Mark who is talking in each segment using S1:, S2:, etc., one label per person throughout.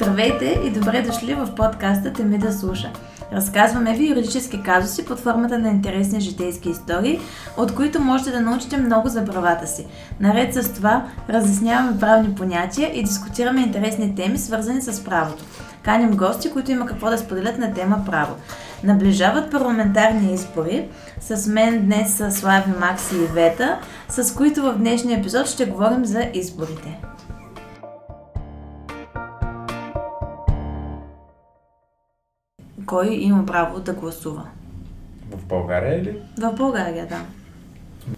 S1: Здравейте и добре дошли в подкаста Теми да слуша. Разказваме ви юридически казуси под формата на интересни житейски истории, от които можете да научите много за правата си. Наред с това, разясняваме правни понятия и дискутираме интересни теми, свързани с правото. Каним гости, които има какво да споделят на тема право. Наближават парламентарни избори. С мен днес са Слави, Макси и Вета, с които в днешния епизод ще говорим за изборите. Кой има право да гласува?
S2: В България или?
S1: В България, да.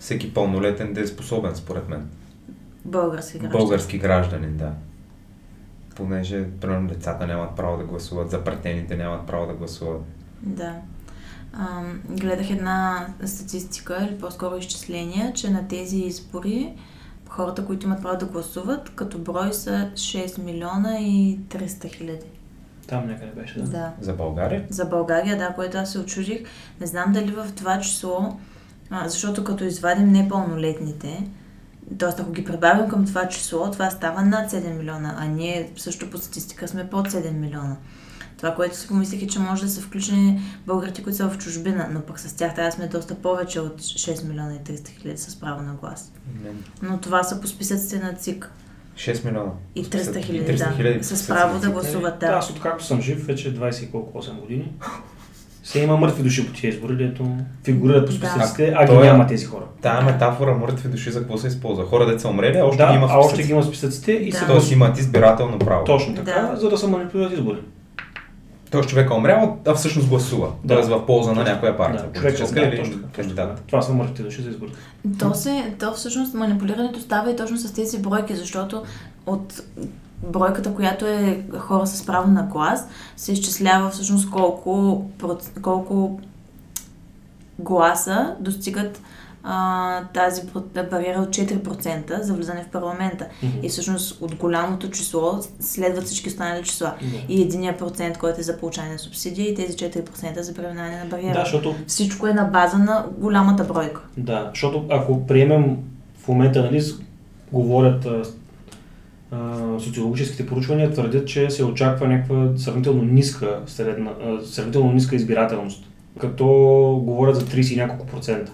S2: Всеки пълнолетен да е способен, според мен.
S1: Български граждани.
S2: Български гражданин, да. Понеже, примерно, децата нямат право да гласуват, запретените нямат право да гласуват.
S1: Да. А, гледах една статистика, или по-скоро изчисления, че на тези избори хората, които имат право да гласуват, като брой са 6 милиона и 300 хиляди.
S3: Там някъде беше, да.
S1: Да.
S2: За България?
S1: За България, да, което аз се очудих. Не знам дали в това число, а, защото като извадим непълнолетните, т.е. ако ги прибавим към това число, това става над 7 милиона, а ние също по статистика сме под 7 милиона. Това, което си помислих е, че може да са включени българите, които са в чужбина, но пък с тях трябва да сме доста повече от 6 милиона и 300 хиляди с право на глас.
S2: Не.
S1: Но това са по списъците на ЦИК.
S2: 6 милиона.
S1: И 300
S2: И
S1: хиляди,
S2: 300
S1: да. С право да гласуват,
S3: Да,
S1: да.
S3: аз откакто съм жив, вече 20 и колко 8 години. Се има мъртви души по тези избори, дето фигурират по
S1: Да.
S3: списъците, а ги
S2: е-
S3: няма тези хора.
S2: Тая метафора мъртви души за какво се използва? Хора, деца умрели, а още
S3: да,
S2: ги има в
S3: а още
S2: списъците.
S3: ги има в списъците и
S1: Да.
S3: се
S2: Тоест имат избирателно право.
S3: Точно така,
S1: Да.
S3: за да се манипулират избори.
S2: Тоест човек е умрял, а всъщност гласува.
S3: Да.
S2: Тоест в полза на някоя партия.
S3: Да, човек
S2: политическа
S3: да,
S2: или
S3: точно така, точно
S2: кандидат.
S3: Това са мъртвите души за изборите.
S1: То, се, то всъщност манипулирането става и точно с тези бройки, защото от бройката, която е хора с право на глас, се изчислява всъщност колко, колко гласа достигат а, тази бариера от 4% за влизане в парламента.
S3: Мгм.
S1: И всъщност от голямото число следват всички останали числа.
S3: Да.
S1: И единия процент, който е за получаване на субсидия и тези 4% за преминаване на бариера.
S3: Да, защото,
S1: Всичко е на база на голямата бройка.
S3: да, защото ако приемем в момента, нали, говорят социологическите поручвания, твърдят, че се очаква някаква сравнително ниска, средна, сравнително ниска избирателност, като говорят за 30 и няколко процента.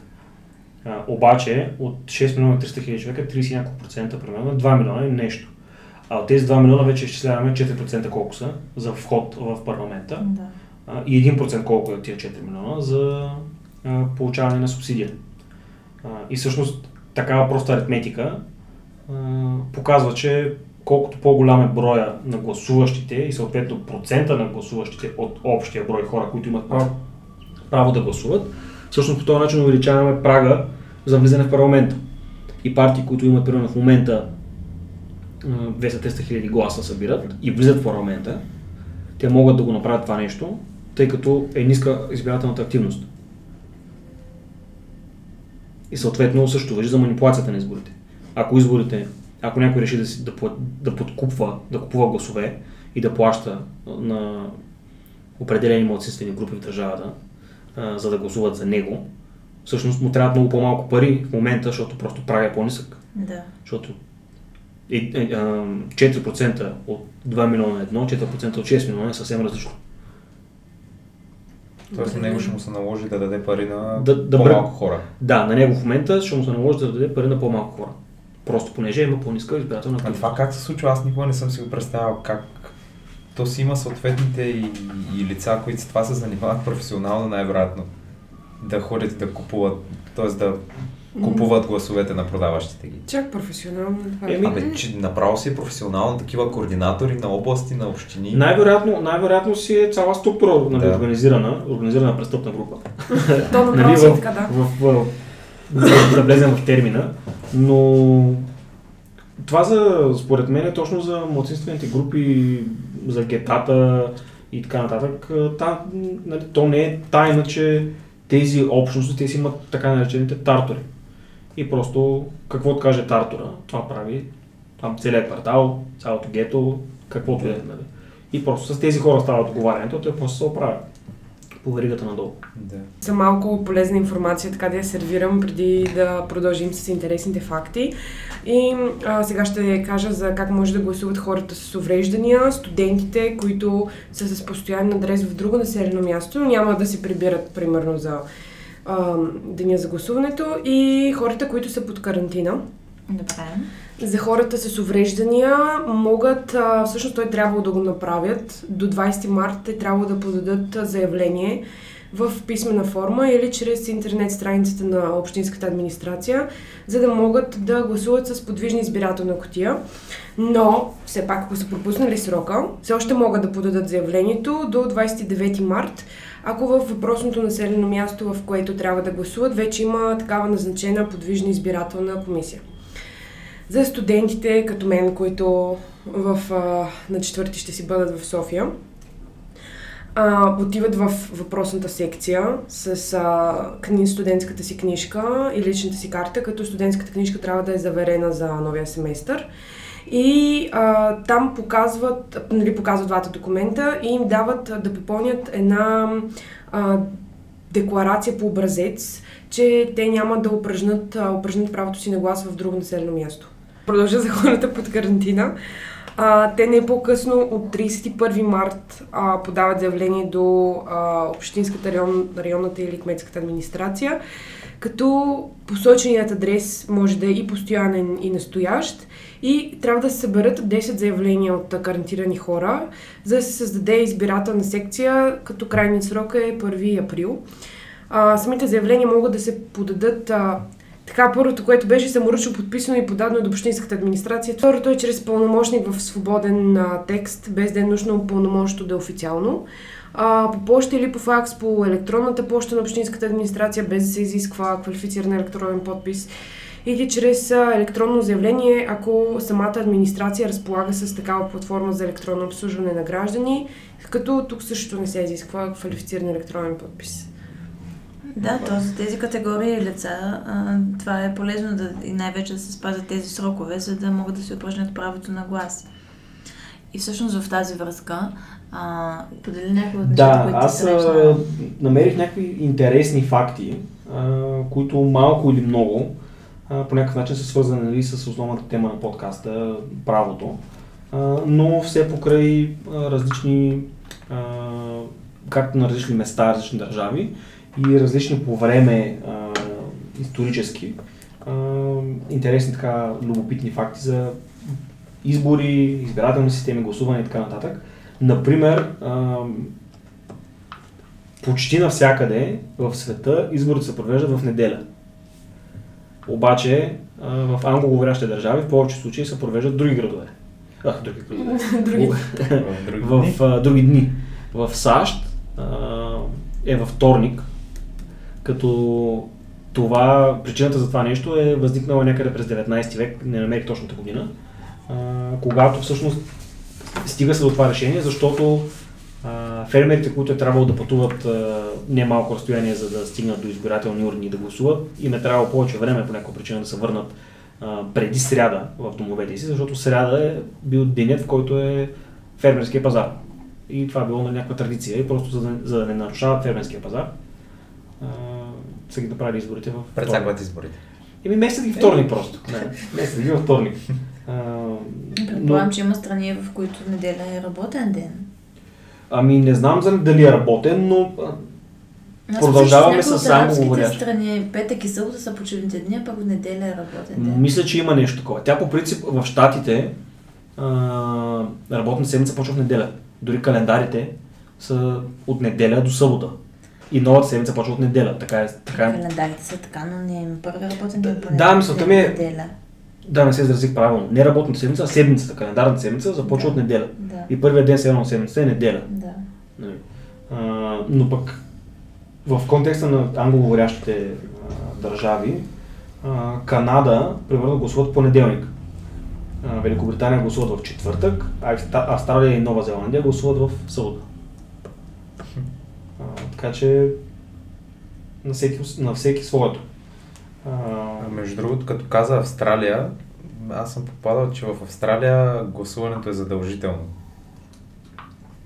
S3: А, обаче от 6 милиона и 300 хиляди човека, 30 и няколко процента, примерно 2 милиона и нещо. А от тези 2 милиона вече изчисляваме 4% колко са за вход в парламента
S1: Да.
S3: а, и 1% колко е от тия 4 милиона за а, получаване на субсидия. А, и всъщност такава проста аритметика а, показва, че колкото по-голям е броя на гласуващите и съответно процента на гласуващите от общия брой хора, които имат право, право да гласуват, всъщност по този начин увеличаваме прага за влизане в парламента. И партии, които имат примерно в момента а, 200-300 хиляди гласа събират и влизат в парламента, те могат да го направят това нещо, тъй като е ниска избирателната активност. И съответно също въжи за манипулацията на изборите. Ако изборите, ако някой реши да, си, да, да подкупва, да купува гласове и да плаща на определени младсинствени групи в държавата, а, за да гласуват за него, всъщност му трябват много по-малко пари в момента, защото просто прага е по-нисък.
S1: Да.
S3: Защото е, е, а, 4% от 2 милиона е едно, 4% от 6 милиона е съвсем различно.
S2: Тоест на него ще му се наложи да даде пари на
S3: Да- да
S2: по-малко хора.
S3: Да, на него в момента ще му се наложи да даде пари на по-малко хора. Просто понеже има по-ниска избирателна
S2: А
S3: активност.
S2: това как се случва? Аз никога не съм си го представял как то си има съответните и, и лица, които с това се занимават професионално най-вероятно. Да ходят и да купуват, т.е. да купуват гласовете на продаващите ги.
S4: Чак професионално това.
S3: Еми,
S2: Абе, че направо си е професионално такива координатори на области, на общини.
S3: Най-вероятно, най-вероятно си е цяла структура нали,
S2: Да.
S3: организирана, организирана престъпна група.
S4: То
S3: нали,
S4: е
S3: в,
S4: така, да.
S3: в, в, в, да влезем в термина, но това за, според мен е точно за младсинствените групи, за гетата и така нататък. Та, нали, то не е тайна, че тези общности, те си имат така наречените тартори. И просто какво каже тартора, това прави там целият квартал, цялото гето, каквото е. Нали. И просто с тези хора става договарянето, те просто се оправят. По веригата надолу.
S2: Да.
S4: са малко полезна информация, така да я сервирам преди да продължим с интересните факти. И а, сега ще кажа за как може да гласуват хората с увреждания, студентите, които са с постоянен адрес в друго населено място, но няма да се прибират примерно за а, деня за гласуването и хората, които са под карантина.
S1: Добре.
S4: За хората с увреждания могат, всъщност той трябвало да го направят. До 20 марта те трябва да подадат заявление в писмена форма или чрез интернет страницата на Общинската администрация, за да могат да гласуват с подвижна избирателна котия. Но, все пак, ако са пропуснали срока, все още могат да подадат заявлението до 29 март, ако в въпросното населено място, в което трябва да гласуват, вече има такава назначена подвижна избирателна комисия за студентите като мен, които в, а, на четвърти ще си бъдат в София. А, отиват в въпросната секция с а, кни, студентската си книжка и личната си карта, като студентската книжка трябва да е заверена за новия семестър. И а, там показват, нали, показват двата документа и им дават да попълнят една а, декларация по образец, че те няма да упражнат, упражнат правото си на глас в друго населено място. Продължа за хората под карантина. А, те не по-късно от 31 март а, подават заявление до а, Общинската район, районната или кметската администрация, като посоченият адрес може да е и постоянен и настоящ и трябва да се съберат 10 заявления от карантирани хора, за да се създаде избирателна секция, като крайният срок е 1 април. А, самите заявления могат да се подадат а, така, първото, което беше саморъчно подписано и подадено до Общинската администрация. Второто е чрез пълномощник в свободен а, текст, без да е нужно пълномощното да е официално. А, по почта или по факс, по електронната почта на Общинската администрация, без да се изисква квалифициран електронен подпис. Или чрез електронно заявление, ако самата администрация разполага с такава платформа за електронно обслужване на граждани, като тук също не се изисква квалифициран електронен подпис.
S1: Да, то за тези категории лица а, това е полезно да, и най-вече да се спазят тези срокове, за да могат да се упражнят правото на глас. И всъщност в тази връзка, а, подели някои от нещата,
S3: Да,
S1: които
S3: аз
S1: ти срещнала.
S3: а, намерих някакви интересни факти, а, които малко или много а, по някакъв начин са свързани нали, с основната тема на подкаста правото, а, но все покрай а, различни, а, както на различни места, различни държави и различни по време а, исторически а, интересни така любопитни факти за избори, избирателни системи, гласуване и така нататък. Например, а, почти навсякъде в света изборите се провеждат в неделя. Обаче в англоговорящите държави в повечето случаи се провеждат други градове. А, други градове.
S4: Други.
S2: В други
S3: в други дни. В САЩ е във вторник, като това, причината за това нещо е възникнала някъде през 19 век, не намерих точната година, когато всъщност стига се до това решение, защото фермерите, които е трябвало да пътуват немалко разстояние, за да стигнат до избирателни урни и да гласуват, им е трябвало повече време по някаква причина да се върнат преди сряда в домовете си, защото сряда е бил денят, в който е фермерския пазар. И това било на някаква традиция. И просто за да, за да не нарушават фермерския пазар, а, са ги направили изборите в.
S2: Прецакват изборите.
S3: Еми местят ги вторник просто. Не, местят ги във вторник.
S1: Предполагам, че има страни, в които неделя е работен ден.
S3: Ами не знам за дали е работен, но а,
S1: Аз
S3: Продължаваме с англоговорящи.
S1: страни петък и събота са почивните дни, а пък в неделя е работен ден.
S3: мисля, че има нещо такова. Тя по принцип в Штатите работна седмица почва в неделя. Дори календарите са от неделя до събота. И новата седмица почва от неделя. Така е. Така е.
S1: Календарите са така, но не има първи работен ден.
S3: Да, мисълта ми е-. Да, не се изразих правилно. Не работната седмица, а седмицата, календарната седмица започва
S1: Да.
S3: от неделя.
S1: Да.
S3: И първият ден седмица седмица е неделя.
S1: Да.
S3: Нали. А, но пък в контекста на англоговорящите държави, а, Канада, примерно, гласуват понеделник. А, Великобритания гласуват в четвъртък, а Австралия и Нова Зеландия гласуват в събота. Така че на всеки, на всеки своето. А,
S2: А, Между другото, като каза Австралия, аз съм попадал, че в Австралия гласуването е задължително.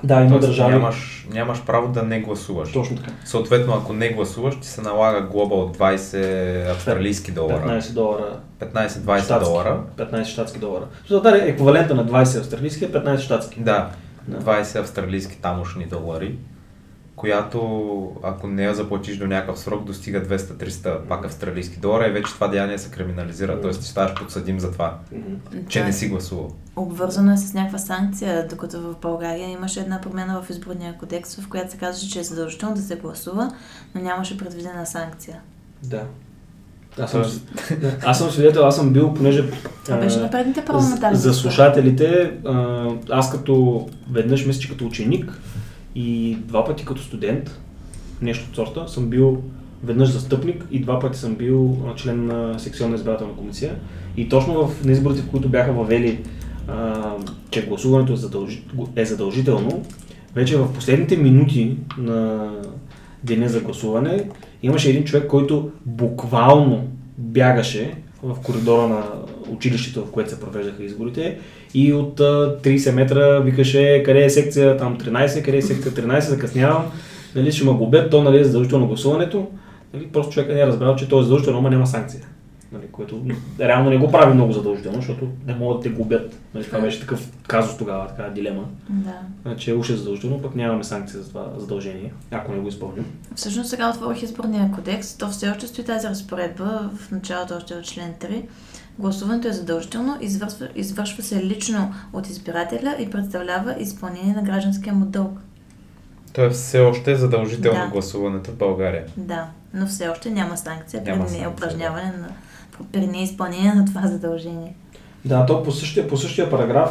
S3: Да, има
S2: Тоест,
S3: държави.
S2: Нямаш, нямаш право да не гласуваш.
S3: Точно така.
S2: Съответно, ако не гласуваш, ти се налага глоба от 20 австралийски долара.
S3: 15 долара
S2: 15-20
S3: щатски.
S2: долара.
S3: 15 щатски долара. За да еквивалента на 20 австралийски е 15 щатски.
S2: Да,
S3: Да.
S2: 20 австралийски тамошни долари, която ако не я заплатиш до някакъв срок, достига 200-300 пак австралийски долара и вече това деяние се криминализира. Тоест ти ставаш подсъдим за това, че не си гласувал.
S1: Обвързано е с някаква санкция, докато в България имаше една промяна в изборния кодекс, в която се казваше, че е задължително да се гласува, но нямаше предвидена санкция.
S3: Да. Аз съм, аз съм свидетел, аз съм бил, понеже...
S1: Това беше на предните парламентарни
S3: За слушателите, а, аз като веднъж мисля, че като ученик и два пъти като студент, нещо от сорта, съм бил веднъж застъпник и два пъти съм бил член на секционна избирателна комисия. И точно в изборите, в които бяха въвели, а, че гласуването е, задължи, е задължително, вече в последните минути на деня за гласуване имаше един човек, който буквално бягаше в коридора на училището, в което се провеждаха изборите и от а, 30 метра викаше къде е секция там 13, къде е секция 13, закъснявам, нали, ще ме губят, то нали, е задължително гласуването. Нали, просто човека не е разбрал, че то е задължително, ама няма санкция. Нали, което реално не го прави много задължително, защото не могат да те губят. Нали, това беше такъв казус тогава, така дилема.
S1: Да.
S3: Значи уж е задължително, пък нямаме санкция за това задължение, ако не го изпълним.
S1: Всъщност сега отворих изборния кодекс, то все още стои тази разпоредба в началото още от член 3. Гласуването е задължително, извършва, извършва се лично от избирателя и представлява изпълнение на гражданския му дълг.
S2: То е все още задължително
S1: Да.
S2: гласуването в България.
S1: Да, но все още няма санкция
S2: Няма
S1: при неупражняване на при неизпълнение на това задължение.
S3: Да, то по същия, по същия параграф,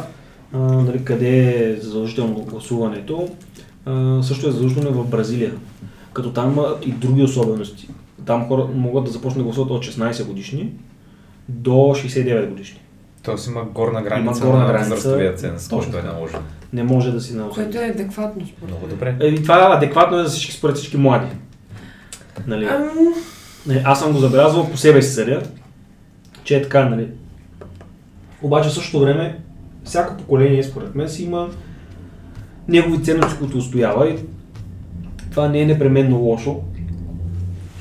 S3: а, нали, къде е задължително гласуването, а, също е задължително в Бразилия. Като там има и други особености. Там хора могат да започнат да гласуват от 16 годишни до 69 годишни.
S2: Тоест има горна граница
S3: горна
S2: на
S3: граница.
S2: възрастовия ценз, който е наложен.
S3: Не може да си на
S4: Което е адекватно според
S2: Много добре.
S3: Е, това адекватно е за всички, според всички млади. Нали?
S4: Ам,
S3: Не, аз съм го забелязвал по себе си съдя, че е така, нали. Обаче в същото време, всяко поколение, според мен, си има негови ценности, които устоява и това не е непременно лошо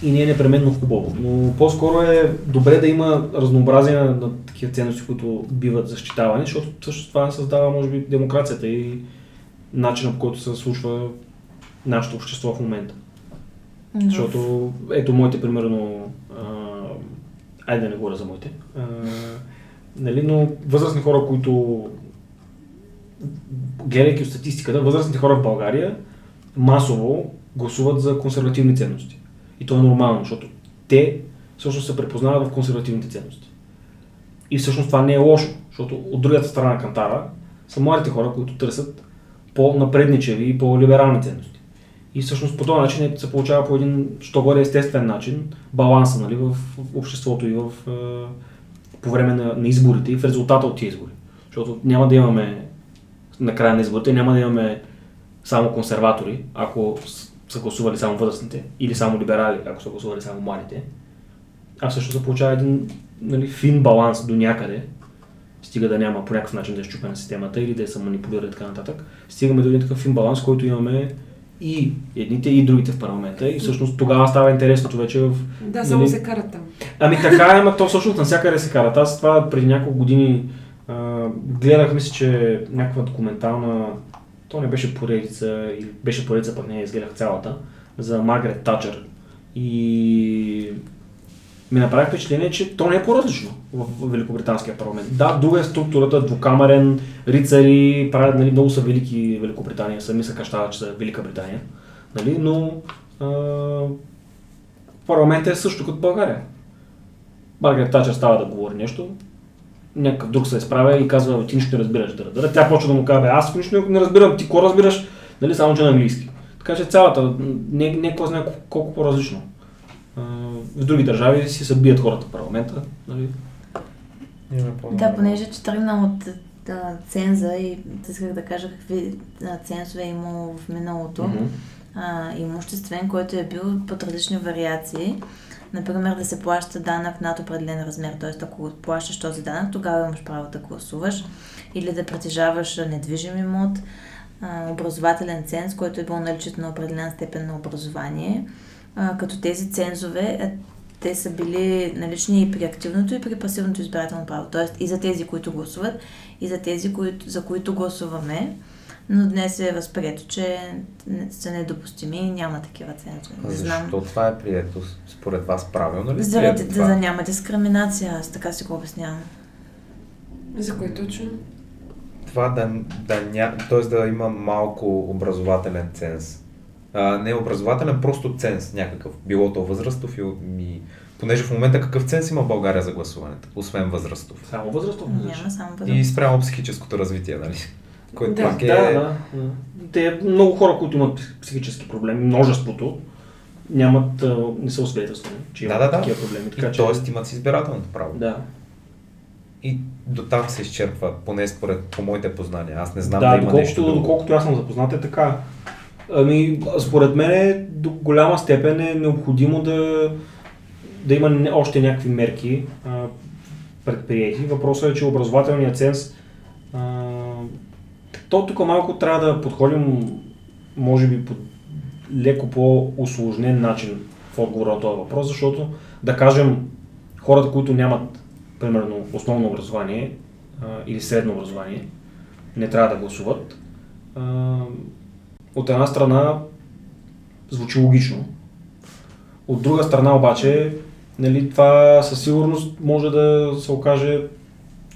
S3: и не е непременно хубаво. Но по-скоро е добре да има разнообразие на, на такива ценности, които биват защитавани, защото всъщност това създава, може би, демокрацията и начинът по който се случва нашето общество в момента. Защото, ето моите, примерно, а, айде да не говоря за моите, а, нали, но възрастни хора, които, гледайки от статистиката, възрастните хора в България масово гласуват за консервативни ценности. И то е нормално, защото те всъщност се препознават в консервативните ценности. И всъщност това не е лошо, защото от другата страна на кантара са младите хора, които търсят по-напредничеви и по-либерални ценности. И всъщност по този начин се получава по един, що горе естествен начин, баланса нали, в обществото и в, е, по време на, на изборите и в резултата от тези избори. Защото няма да имаме на края на изборите, няма да имаме само консерватори, ако са гласували само възрастните, или само либерали, ако са гласували само младите. А също се получава един нали, фин баланс до някъде, стига да няма по някакъв начин да е щупена системата или да се манипулира и така нататък. Стигаме до един такъв фин баланс, който имаме и едните и другите в парламента и всъщност тогава става интересното вече в...
S4: Да, само
S3: Нали?
S4: се карат там.
S3: Ами така е, ама то всъщност навсякъде се карат. Аз това преди няколко години а, гледах, мисля, че някаква документална, то не беше поредица, или беше поредица, пък не изгледах цялата, за Маргарет Тачър. И ми направи впечатление, че то не е по-различно в Великобританския парламент. Да, друга е структурата, двукамерен, рицари, правят, нали, много са велики Великобритания, сами се кащават, че са Велика Британия, нали, но парламентът е също като България. Маргарет Тачър става да говори нещо, някакъв друг се изправя и казва, ти нищо не разбираш да да. Тя почва да му казва, «Бе, аз нищо не разбирам, ти какво разбираш, нали, само че на английски. Така че цялата, не, не кой знае колко, по-различно. В други държави си се бият хората в парламента. Нали?
S1: Да, понеже че тръгна от а, ценза и исках да кажа какви а, цензове е имало в миналото.
S3: Мгм.
S1: а, имуществен, който е бил под различни вариации. Например, да се плаща данък над определен размер, т.е. ако плащаш този данък, тогава имаш право да гласуваш. Или да притежаваш недвижим имот. Образователен ценз, който е бил наличието на определена степен на образование, като тези цензове, е, те са били налични и при активното и при пасивното избирателно право. Тоест и за тези, които гласуват, и за тези, които, за които гласуваме. Но днес е възприето, че не- са недопустими и няма такива цензове. Не знам.
S2: Защо това е прието? Според вас правилно ли е
S1: Заради да, да няма дискриминация, аз така си го обяснявам.
S4: За кой точно?
S2: Това да, да, ня... т.е. да има малко образователен ценз. А, не образователен, просто ценз някакъв. Било то възрастов и, и... Понеже в момента какъв ценз има България за гласуването, освен възрастов.
S3: Само възрастов.
S1: Няма само
S2: И спрямо психическото развитие, нали? Което
S4: Да.
S2: пак е...
S3: Да, да, да. Те много хора, които имат психически проблеми, множеството, нямат, не са освидетелствани, че
S2: Да,
S3: имат
S2: да, да.
S3: такива проблеми. Така,
S2: И,
S3: че...
S2: Тоест имат избирателното право.
S3: Да.
S2: И до там се изчерпва, поне според по моите познания. Аз не знам да,
S3: да,
S2: има
S3: доколкото,
S2: нещо друго.
S3: доколкото аз съм запознат е така. Ами, според мен до голяма степен е необходимо да, да има още някакви мерки а, предприяти. Въпросът е, че образователният ценз то тук малко трябва да подходим, може би, по леко по-усложнен начин в отговора на този въпрос, защото да кажем хората, които нямат примерно основно образование а, или средно образование, не трябва да гласуват. А, от една страна звучи логично. От друга страна обаче, нали, това със сигурност може да се окаже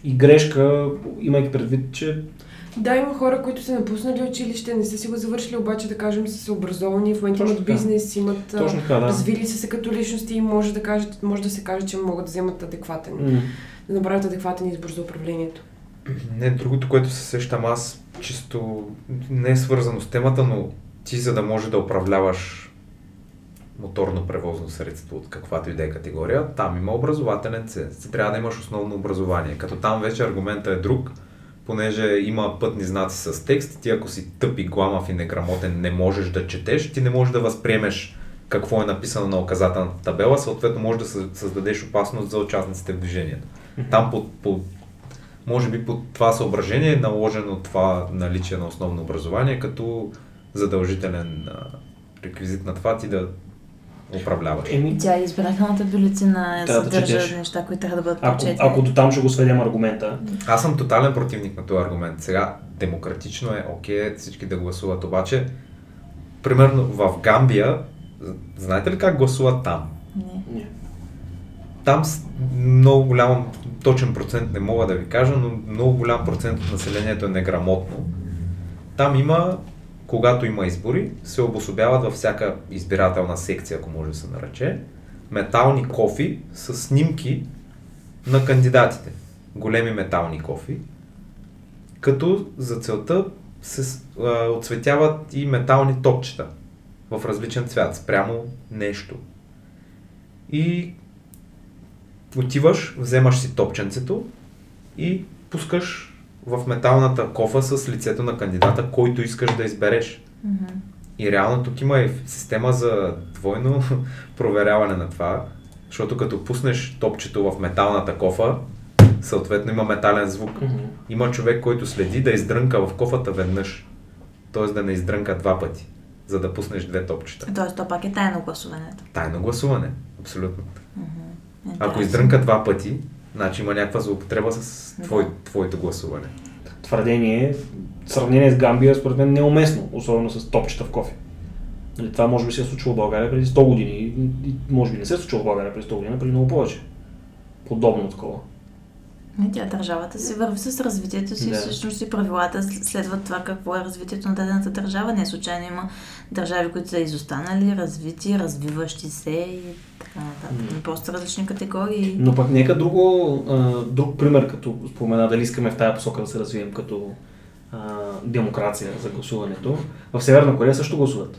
S3: и грешка, имайки предвид, че
S4: Да, има хора, които са напуснали училище, не са си го завършили, обаче да кажем са се образовани, в момента имат бизнес, имат
S3: точно така, да.
S4: развили са се като личности и може да, каже, може да се каже, че могат да вземат адекватен,
S3: М.
S4: да направят адекватен избор за управлението.
S2: Не, другото, което се сещам аз, чисто не е свързано с темата, но ти за да може да управляваш моторно превозно средство от каквато и да е категория, там има образователен ценз. Трябва да имаш основно образование. Като там вече аргумента е друг, понеже има пътни знаци с текст, ти ако си тъп и гламав и неграмотен не можеш да четеш, ти не можеш да възприемеш какво е написано на указателната табела, съответно може да съ- създадеш опасност за участниците в движението. Там по, по, може би по това съображение е наложено това наличие на основно образование като задължителен реквизит на това ти да управляваш.
S3: Еми,
S1: Тя и избирателната бюлетина
S3: Трябва да
S1: съдържа
S3: четеш.
S1: неща, които трябва да бъдат
S3: ако,
S1: прочетени.
S3: ако до там ще го сведем аргумента,
S2: Аз съм тотален противник на този аргумент. Сега, демократично е, окей, всички да гласуват, обаче, примерно в Гамбия, знаете ли как гласуват там?
S1: Не.
S3: не.
S2: Там с много голям, точен процент не мога да ви кажа, но много голям процент от населението е неграмотно. Там има, когато има избори, се обособяват във всяка избирателна секция, ако може да се нарече, метални кофи с снимки на кандидатите. Големи метални кофи. Като за целта се а, отцветяват и метални топчета в различен цвят, спрямо нещо. И отиваш, вземаш си топченцето и пускаш в металната кофа с лицето на кандидата, който искаш да избереш.
S1: Мгм.
S2: И реално тук има и система за двойно проверяване на това, защото като пуснеш топчето в металната кофа, съответно има метален звук.
S3: Мгм.
S2: Има човек, който следи да издрънка в кофата веднъж, т.е. да не издрънка два пъти, за да пуснеш две топчета.
S1: Тоест, то пак е тайно гласуването.
S2: Тайно гласуване, абсолютно.
S1: Мгм.
S2: Ако издрънка два пъти, значи има някаква злоупотреба с твой, твоето гласуване.
S3: твърдение, сравнение с Гамбия, според мен неуместно, особено с топчета в кофе. Нали, това може би се е случило в България преди 100 години. Може би не се е случило в България преди 100 години, преди много повече. Подобно такова.
S1: Не, Тя държавата си върви с развитието си,
S3: Да.
S1: да. всъщност и правилата сл- следват това какво е развитието на дадената държава. Не случайно има държави, които са изостанали, развити, развиващи се и така нататък.
S3: М.
S1: Просто различни категории.
S3: Но пък нека друго, а, друг пример, като спомена, дали искаме в тази посока да се развием като а, демокрация за гласуването. В Северна Корея също гласуват.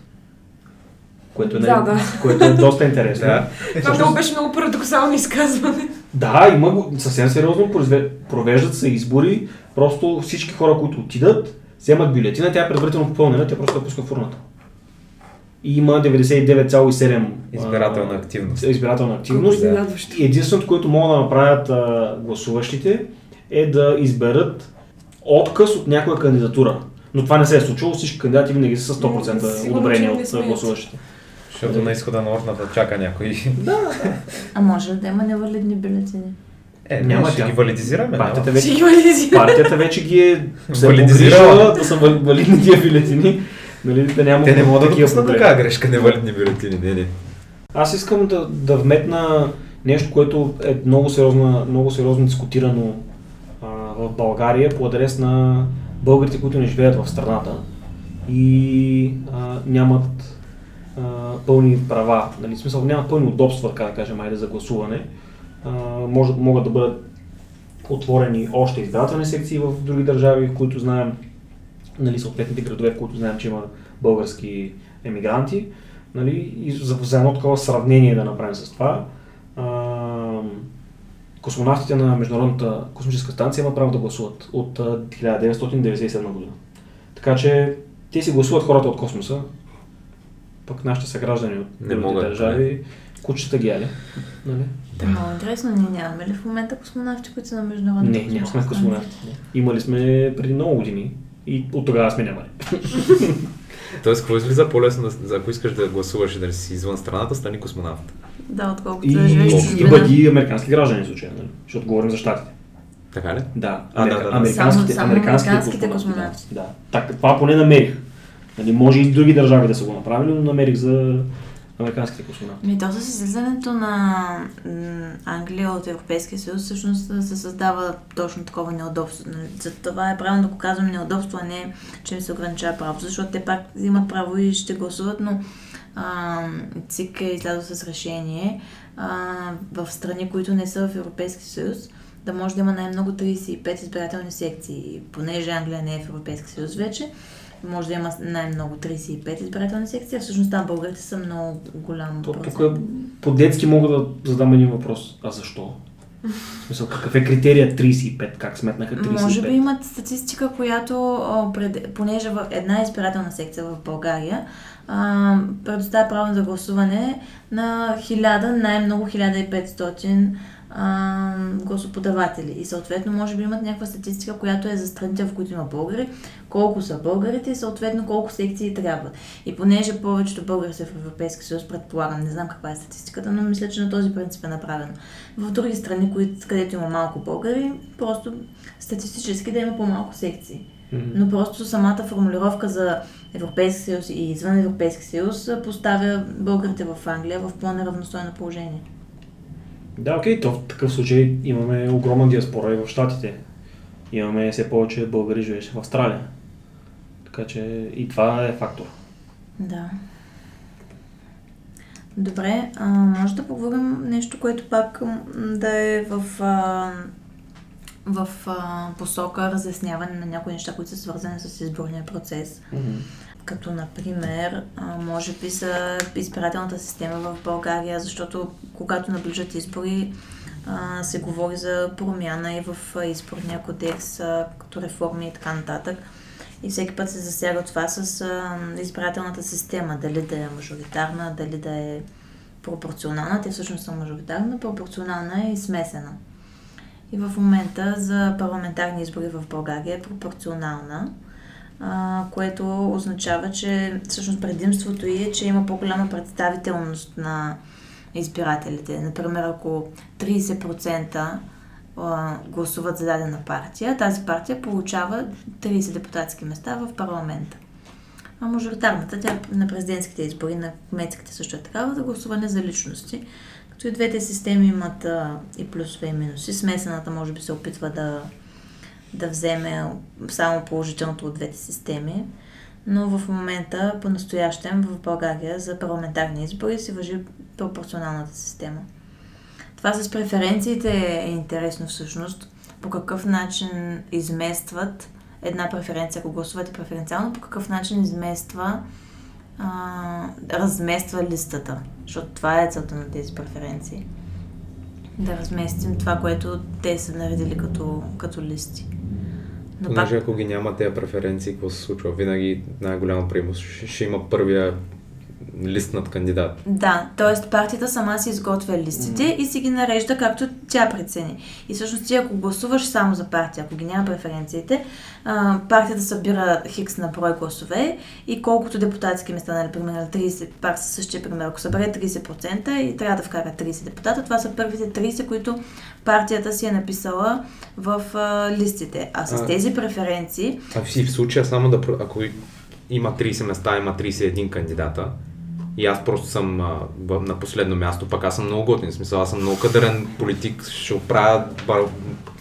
S3: Което е,
S4: Да,
S3: нали,
S4: да.
S3: което е доста интересно.
S2: Да.
S4: Това много беше много парадоксално изказване.
S3: Да, има го съвсем сериозно, провеждат се избори, просто всички хора, които отидат, вземат бюлетина, тя е предварително попълнена, тя просто я пуска в урната. И има 99,7
S2: Избирателна
S3: а,
S2: активност.
S3: избирателна активност. И единственото, което могат да направят а, гласуващите е да изберат отказ от някоя кандидатура. Но това не се е случило, всички кандидати винаги са с 100%
S4: Сигурно,
S3: одобрение от
S4: смеят.
S3: гласуващите.
S2: Защото на изхода на урната чака някой.
S1: А може да има невалидни бюлетини?
S2: Е,
S3: Няма
S2: ще ги валидизираме.
S3: Партията.
S4: Ще
S3: вече,
S4: ги валидизира.
S3: партията вече ги е се
S2: Валидизирала.
S3: да са вали- валидни тия бюлетини. Нали, да няма
S2: Те не могат да допуснат такава грешка, невалидни бюлетини. Не, не.
S3: Аз искам да, да вметна нещо, което е много сериозно, много сериозно дискутирано а, в България по адрес на българите, които не живеят в страната и а, нямат а, пълни права, нали, в смисъл нямат пълни удобства, така да кажем, айде за гласуване. А, може, могат да бъдат отворени още избирателни секции в други държави, в които знаем, нали, съответните градове, в които знаем, че има български емигранти. Нали, и за, за едно такова сравнение да направим с това. А, космонавтите на Международната космическа станция имат право да гласуват от а, 1997 година. Така че те си гласуват хората от космоса, пък нашите съграждани от
S2: Не могат,
S3: държави, кучета ги яли. Нали?
S1: Да. Много интересно, ние нямаме ли в момента космонавти, които са на международната
S3: Не, нямаме
S1: космическа
S3: космонавти. Не. Имали сме преди много години и от тогава сме нямали.
S2: Тоест, какво излиза по-лесно, за ако искаш да гласуваш и да си извън страната, стани космонавт.
S1: Да, отколкото
S3: И,
S1: да живееш
S3: и, бъди американски граждани в случая, нали? защото говорим за щатите.
S2: Така ли?
S3: Да,
S2: А,
S3: америка-
S2: да, да.
S3: американските,
S1: Само- само
S3: американските,
S1: американските
S3: космонавти.
S1: космонавти.
S3: Да, да. Так, това поне намерих. Нали, може и други държави да са го направили, но намерих за американските космонавти.
S1: Ми то с излизането на Англия от Европейския съюз всъщност се създава точно такова неудобство. Нали, За това е правилно да го казвам неудобство, а не, че им се ограничава право, защото те пак имат право и ще гласуват, но а, ЦИК е излязъл с решение а, в страни, които не са в Европейския съюз, да може да има най-много 35 избирателни секции. Понеже Англия не е в Европейския съюз вече, може да има най-много 35 избирателни секции, а всъщност там българите са много голям
S3: То,
S1: процент.
S3: тук по-детски мога да задам един въпрос. А защо? В смисъл, какъв е критерия 35? Как сметнаха 35?
S1: Може би имат статистика, която, пред, понеже в една избирателна секция в България а, предоставя право за гласуване на 1000, най-много 1500 а, гласоподаватели. И съответно, може би имат някаква статистика, която е за страните, в които има българи, колко са българите и съответно колко секции трябват. И понеже повечето българи са в Европейския съюз, предполагам, не знам каква е статистиката, но мисля, че на този принцип е направено. В други страни, които, където има малко българи, просто статистически да има по-малко секции. Но просто самата формулировка за Европейски съюз и извън Европейски съюз поставя българите в Англия в по-неравностойно положение.
S3: Да, окей, то в такъв случай имаме огромна диаспора и в Штатите. Имаме все повече българи живеещи в Австралия. Така че и това е фактор.
S1: Да. Добре, а, може да поговорим нещо, което пак да е в, а, в а, посока разясняване на някои неща, които са свързани с изборния процес. Като, например, може би за избирателната система в България, защото когато наближат избори, се говори за промяна и в изборния кодекс, като реформи и така нататък. И всеки път се засяга това с избирателната система, дали да е мажоритарна, дали да е пропорционална. Те всъщност са мажоритарна, пропорционална и смесена. И в момента за парламентарни избори в България е пропорционална, което означава, че всъщност предимството й е, че има по-голяма представителност на избирателите. Например, ако 30% а, гласуват за дадена партия, тази партия получава 30 депутатски места в парламента. А мажоритарната, тя на президентските избори, на кметските също е такава, за гласуване за личности. Като и двете системи имат и плюсове и минуси. Смесената може би се опитва да, да вземе само положителното от двете системи. Но в момента, по-настоящем в България за парламентарни избори се въжи пропорционалната система. Това с преференциите е интересно всъщност. По какъв начин изместват една преференция, ако гласувате преференциално, по какъв начин измества, а, размества листата. Защото това е целта на тези преференции. Да разместим това, което те са наредили като, като листи. Но пак,
S2: Понеже ако ги няма тези преференции, какво се случва? Винаги най-голямо ще, ще има първия листнат кандидат.
S1: Да, т.е. партията сама си изготвя листите mm. и си ги нарежда както тя прецени. И всъщност ти ако гласуваш само за партия, ако ги няма преференциите, а, партията събира хикс на брой гласове и колкото депутатски места, нали, примерно 30, пак със същия пример, ако събере 30% и трябва да вкара 30 депутата, това са първите 30, които партията си е написала в а, листите. А с а, тези преференции...
S2: А в случая само да... Ако има 30 места, има 31 кандидата, и аз просто съм а, на последно място, пък аз съм много готин. В смисъл, аз съм много кадърен политик, ще оправя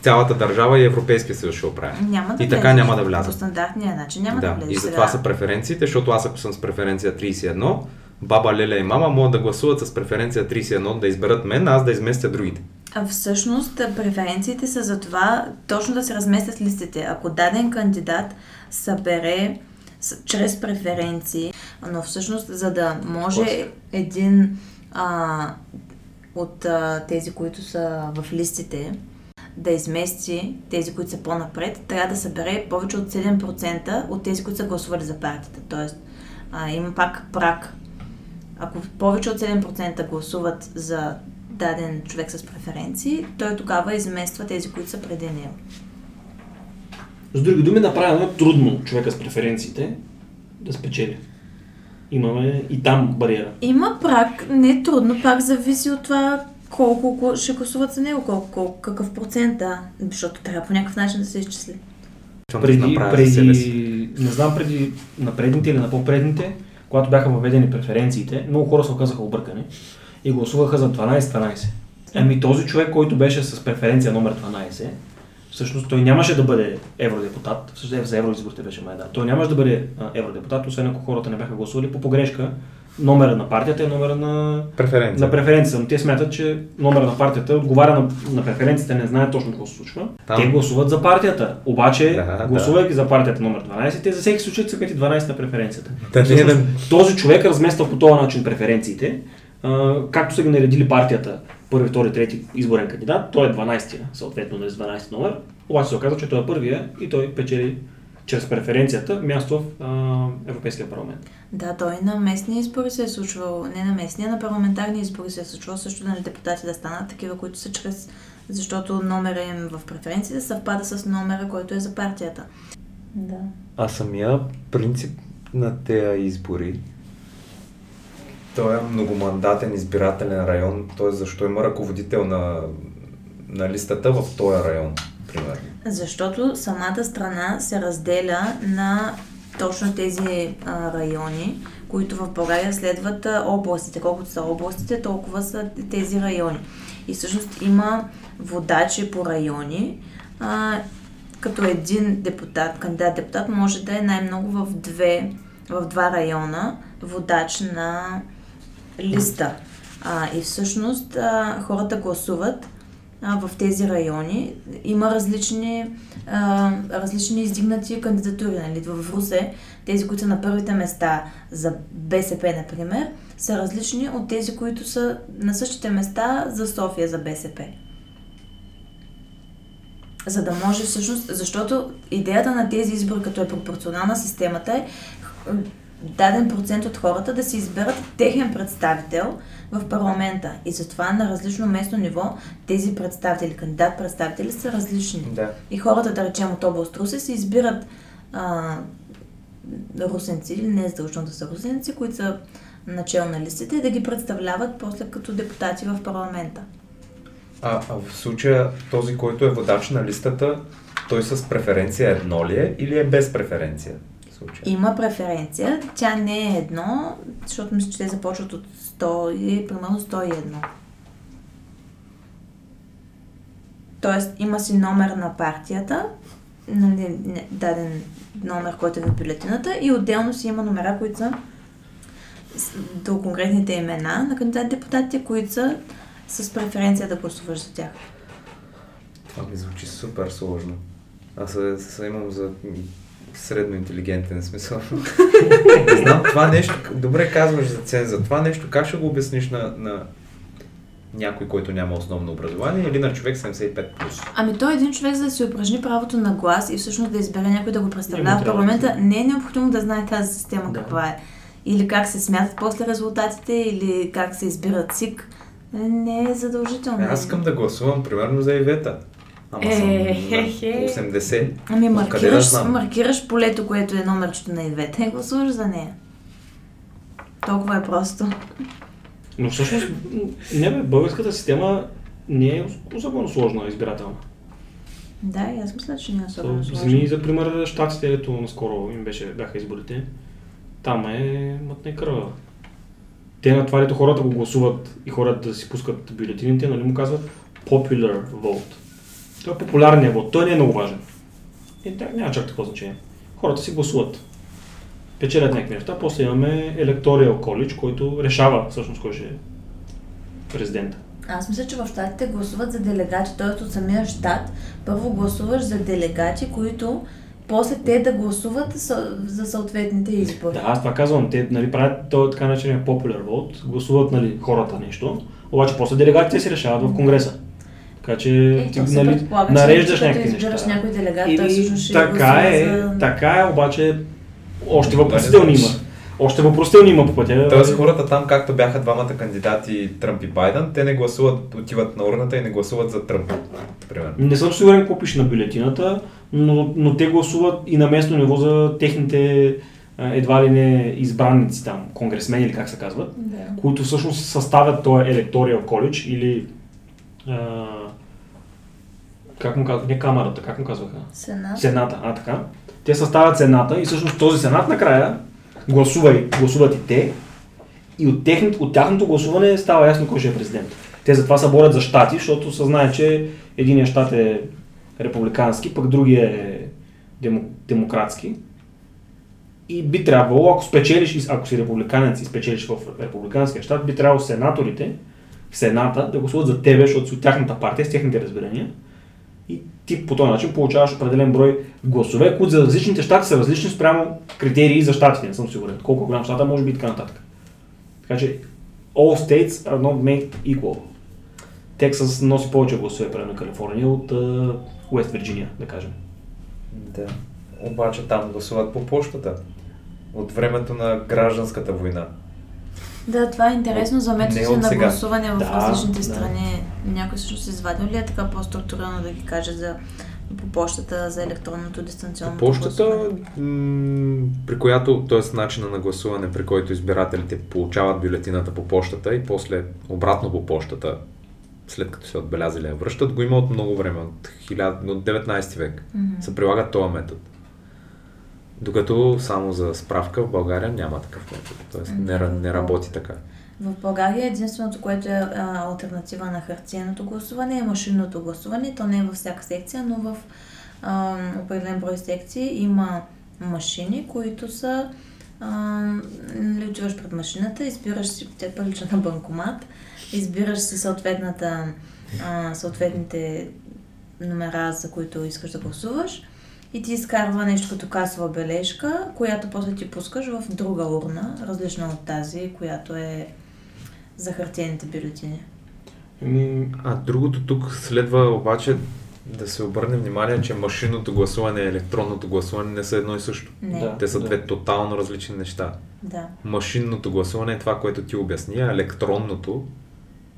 S2: цялата държава и Европейския съюз ще оправя.
S1: Няма да
S2: и така няма да вляза.
S1: По стандартния начин няма
S2: да,
S1: да влезеш.
S2: И затова са преференциите, защото аз ако съм с преференция 31, баба, леля и мама могат да гласуват с преференция 31 да изберат мен, аз да изместя другите.
S1: А всъщност преференциите са за това точно да се разместят листите. Ако даден кандидат събере чрез преференции, но всъщност за да може един а, от а, тези, които са в листите, да измести тези, които са по-напред, трябва да събере повече от 7% от тези, които са гласували за партията. Тоест, а, има пак прак. Ако повече от 7% гласуват за даден човек с преференции, той тогава измества тези, които са преди него.
S3: С други думи, направено е трудно човека с преференциите да спечели. Имаме и там бариера.
S1: Има прак, не е трудно, пак зависи от това колко ще гласуват за него, колко, колко какъв процент, да, защото трябва по някакъв начин да се изчисли.
S3: Преди, преди не знам преди на предните или на по-предните, когато бяха въведени преференциите, много хора се оказаха объркани и гласуваха за 12-12. Ами този човек, който беше с преференция номер 12, всъщност той нямаше да бъде евродепутат, всъщност за евроизборите беше май да. Той нямаше да бъде евродепутат, освен ако хората не бяха гласували по погрешка номера на партията и номера на,
S2: Преференция.
S3: на преференцията. Но те смятат, че номера на партията отговаря на, на преференцията, не знаят точно какво се случва. Там. Те гласуват за партията. Обаче, да, гласувайки да. за партията номер 12, те за всеки случай са 12 на преференцията. Да, Всъщност, да... Този човек размества по този начин преференциите, а, както са ги наредили партията първи, втори, трети изборен кандидат, той е 12-я, съответно на 12 номер, обаче се оказва, че той е първия и той печели чрез преференцията място в а, Европейския парламент.
S1: Да, той на местни избори се е случвал, не на местни, а на парламентарни избори се е случвал също на депутати да станат такива, които са чрез, защото номера им в преференциите съвпада с номера, който е за партията. Да.
S2: А самия принцип на тези избори той е многомандатен избирателен район, т.е. защо има ръководител на, на листата в този район, примерно?
S1: Защото самата страна се разделя на точно тези а, райони, които в България следват а, областите. Колкото са областите, толкова са тези райони. И всъщност има водачи по райони, а, като един депутат, кандидат депутат може да е най-много в, две, в два района водач на листа. А, и всъщност а, хората гласуват а, в тези райони. Има различни, а, различни издигнати кандидатури. Нали? В Русе тези, които са на първите места за БСП, например, са различни от тези, които са на същите места за София, за БСП. За да може всъщност, защото идеята на тези избори, като е пропорционална системата е даден процент от хората да си изберат техен представител в парламента. И затова на различно местно ниво тези представители, кандидат-представители са различни.
S2: Да.
S1: И хората, да речем от област Русе, си избират а, русенци, или не е задължително да са русенци, които са начало на листите и да ги представляват после като депутати в парламента.
S2: А, а в случая този, който е водач на листата, той с преференция едно ли е или е без преференция?
S1: Случая? Има преференция. Тя не е едно, защото мисля, че те започват от 100 и примерно 101. Тоест има си номер на партията, нали, даден номер, който е в бюлетината и отделно си има номера, които са до конкретните имена на кандидат депутатите, които са с преференция да гласуваш за тях.
S2: Това ми звучи супер сложно. Аз се, се имам за средно интелигентен смисъл. не знам, това нещо, добре казваш за ценза, това нещо как ще го обясниш на, на някой, който няма основно образование или на човек 75+. Плюс?
S1: Ами той е един човек, за да си упражни правото на глас и всъщност да избере някой да го представлява в парламента, не е необходимо да знае тази система да. каква е. или как се смятат после резултатите, или как се избират ЦИК, не е задължително.
S2: Аз искам да гласувам, примерно, за Ивета. Ама
S1: Е,
S2: съм на 80.
S1: Ами
S2: Откъде да
S1: маркираш, маркираш полето, което е номерчето на Ивета и гласуваш за нея. Толкова е просто.
S3: Но всъщност, не бе, българската система не е особено сложна избирателна.
S1: Да, и аз мисля, че не е особено
S3: То,
S1: сложно.
S3: Вземи за пример щатите, ето наскоро им беше, бяха изборите. Там е мътна кръва. Те на това, хората го гласуват и хората да си пускат бюлетините, нали му казват popular vote. Това е популярният вод. Той не е много важен. И да, няма чак такова значение. Хората си гласуват. Печелят някакви неща. После имаме Electoral College, който решава всъщност кой ще е президента.
S1: Аз мисля, че в щатите гласуват за делегати, т.е. от самия щат. Първо гласуваш за делегати, които после те да гласуват за съответните избори.
S3: Да, аз това казвам. Те нали, правят този така наречения popular vote, гласуват нали, хората нещо, обаче после делегатите си решават в Конгреса. Така че
S1: Е,
S3: ти нали,
S1: че
S3: нареждаш
S1: като
S3: някакви
S1: избираш
S3: неща.
S1: някой делегат, той
S3: Еми,
S1: всъщност ще
S3: така е,
S1: за-
S3: така е, обаче още въпросителни има. Още въпросителни има по пътя.
S2: Тоест хората там, както бяха двамата кандидати Тръмп и Байден, те не гласуват, отиват на урната и не гласуват за Тръмп. Примерно.
S3: Не съм сигурен какво пише на бюлетината, но, но те гласуват и на местно ниво за техните едва ли не избранници там, конгресмени или как се казват,
S1: Да.
S3: които всъщност съставят този електориал коледж или как му казват, не камерата, как му казваха?
S1: Сенат.
S3: Сената, а така. Те съставят Сената и всъщност този Сенат накрая гласува и, гласуват и те и от, техни, от тяхното гласуване става ясно кой ще е президент. Те затова се борят за щати, защото се знае, че единият щат е републикански, пък другия е демо, демократски. И би трябвало, ако спечелиш, ако си републиканец и спечелиш в републиканския щат, би трябвало сенаторите в Сената да гласуват за тебе, защото си от тяхната партия, с техните разбирания. Ти по този начин получаваш определен брой гласове, които за различните щати са различни спрямо критерии за щатите, не съм сигурен. Колко е голям щата може би и така нататък. Така че all states are not made equal. Тексас носи повече гласове прямо на Калифорния от uh, Уест Вирджиния, да кажем.
S2: Да. Обаче там гласуват по почтата. От времето на гражданската война.
S1: Да, това е интересно за методите на гласуване в
S3: Да,
S1: различните
S3: да.
S1: страни. Някой всъщност извадил ли е така по-структурирано да ги каже за по почтата за електронното дистанционно
S2: Почтата,
S1: гласуване?
S2: при която, т.е. начина на гласуване, при който избирателите получават бюлетината по почтата и после обратно по почтата, след като се отбелязали я връщат, го има от много време, от, 1000, от 19 век.
S1: Мгм.
S2: Се прилага този метод. Докато само за справка в България няма такъв метод. Тоест не, не работи така.
S1: В България единственото, което е а, альтернатива на хартиеното гласуване е машинното гласуване. То не е във всяка секция, но в а, определен брой секции има машини, които са нали, отиваш пред машината, избираш си, те прилича на банкомат, избираш си съответната, а, съответните номера, за които искаш да гласуваш и ти изкарва нещо като касова бележка, която после ти пускаш в друга урна, различна от тази, която е за хартиените бюлетини.
S3: Ами,
S2: А другото тук следва обаче да се обърне внимание, че машинното гласуване и електронното гласуване не са едно и също.
S1: Не,
S3: Да.
S2: Те са две тотално различни неща.
S1: да.
S2: Машинното гласуване е това, което ти обясни, а електронното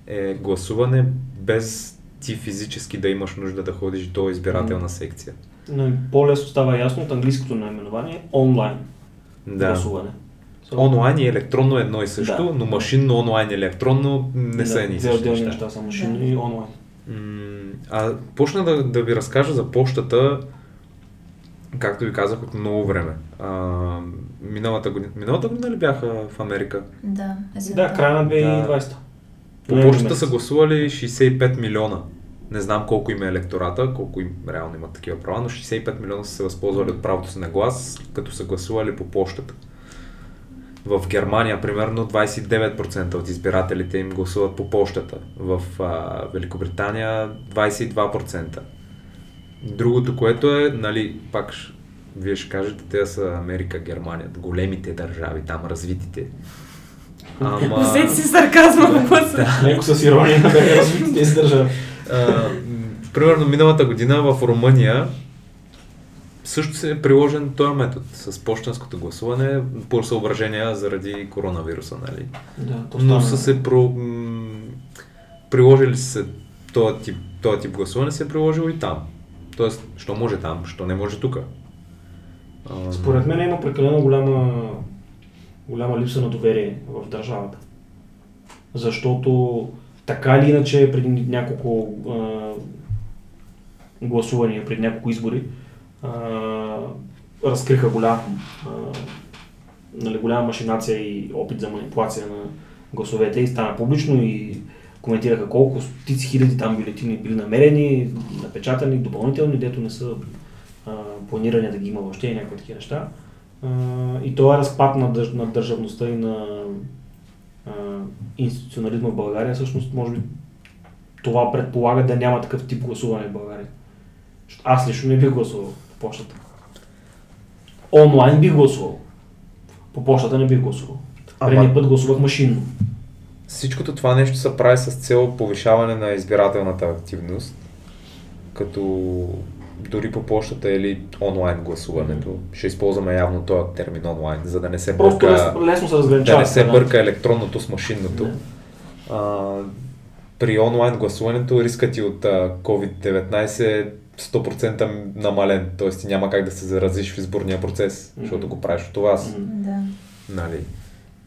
S2: е гласуване без ти физически да имаш нужда да ходиш до избирателна секция.
S3: Но по-лесно става ясно от английското наименование онлайн
S2: Да.
S3: гласуване.
S2: Онлайн и електронно едно и също,
S3: Да.
S2: но машинно, онлайн и електронно не са
S3: Да,
S2: едни и същи неща.
S3: неща са машинно и онлайн.
S2: А почна да, да ви разкажа за почтата, както ви казах, от много време. А, миналата, година, миналата година ли бяха в Америка?
S1: Да, есента.
S3: Да, края на 2020.
S2: По
S3: Ноември
S2: почтата са гласували 65 милиона. Не знам колко има електората, колко им реално имат такива права, но 65 милиона са се възползвали от правото си на глас, като са гласували по почтата. В Германия, примерно, 29% от избирателите им гласуват по почтата. В а, Великобритания 22%. Другото, което е, нали, пак вие ще кажете, те са Америка, Германия, големите държави, там развитите. Ама...
S4: Усети си сарказма в гласа.
S3: Леко с ирония да бяха развити тези държави.
S2: А, примерно миналата година в Румъния също се е приложен този метод с почтенското гласуване по съображения заради коронавируса, нали?
S3: Да, то
S2: Но са се про... приложили се този тип, този тип гласуване се е приложил и там. Тоест, що може там, що не може тук.
S3: Според мен има прекалено голяма, голяма липса на доверие в държавата. Защото така или иначе преди няколко а, гласувания, преди няколко избори, а, разкриха голям, а, нали, голяма машинация и опит за манипулация на гласовете и стана публично и коментираха колко стотици хиляди там бюлетини били намерени, напечатани, допълнителни, дето не са а, планиране да ги има въобще и някакви такива неща. А, и това е разпад на, държ, на държавността и на а, институционализма в България. Всъщност, може би, това предполага да няма такъв тип гласуване в България. Аз лично не бих гласувал по почтата. Онлайн бих гласувал. По почтата не бих гласувал. Предния път гласувах машинно.
S2: Всичкото това нещо се прави с цел повишаване на избирателната активност, като дори по почтата или онлайн гласуването. Ще използваме явно този термин онлайн, за да не се
S3: Просто
S2: бърка,
S3: лесно, лесно се
S2: да не се бърка електронното с машинното. А, при онлайн гласуването рискът ти от а, COVID-19 е 100% намален, т.е. няма как да се заразиш в изборния процес,
S3: Мгм.
S2: защото го правиш от вас.
S1: Да.
S2: Нали.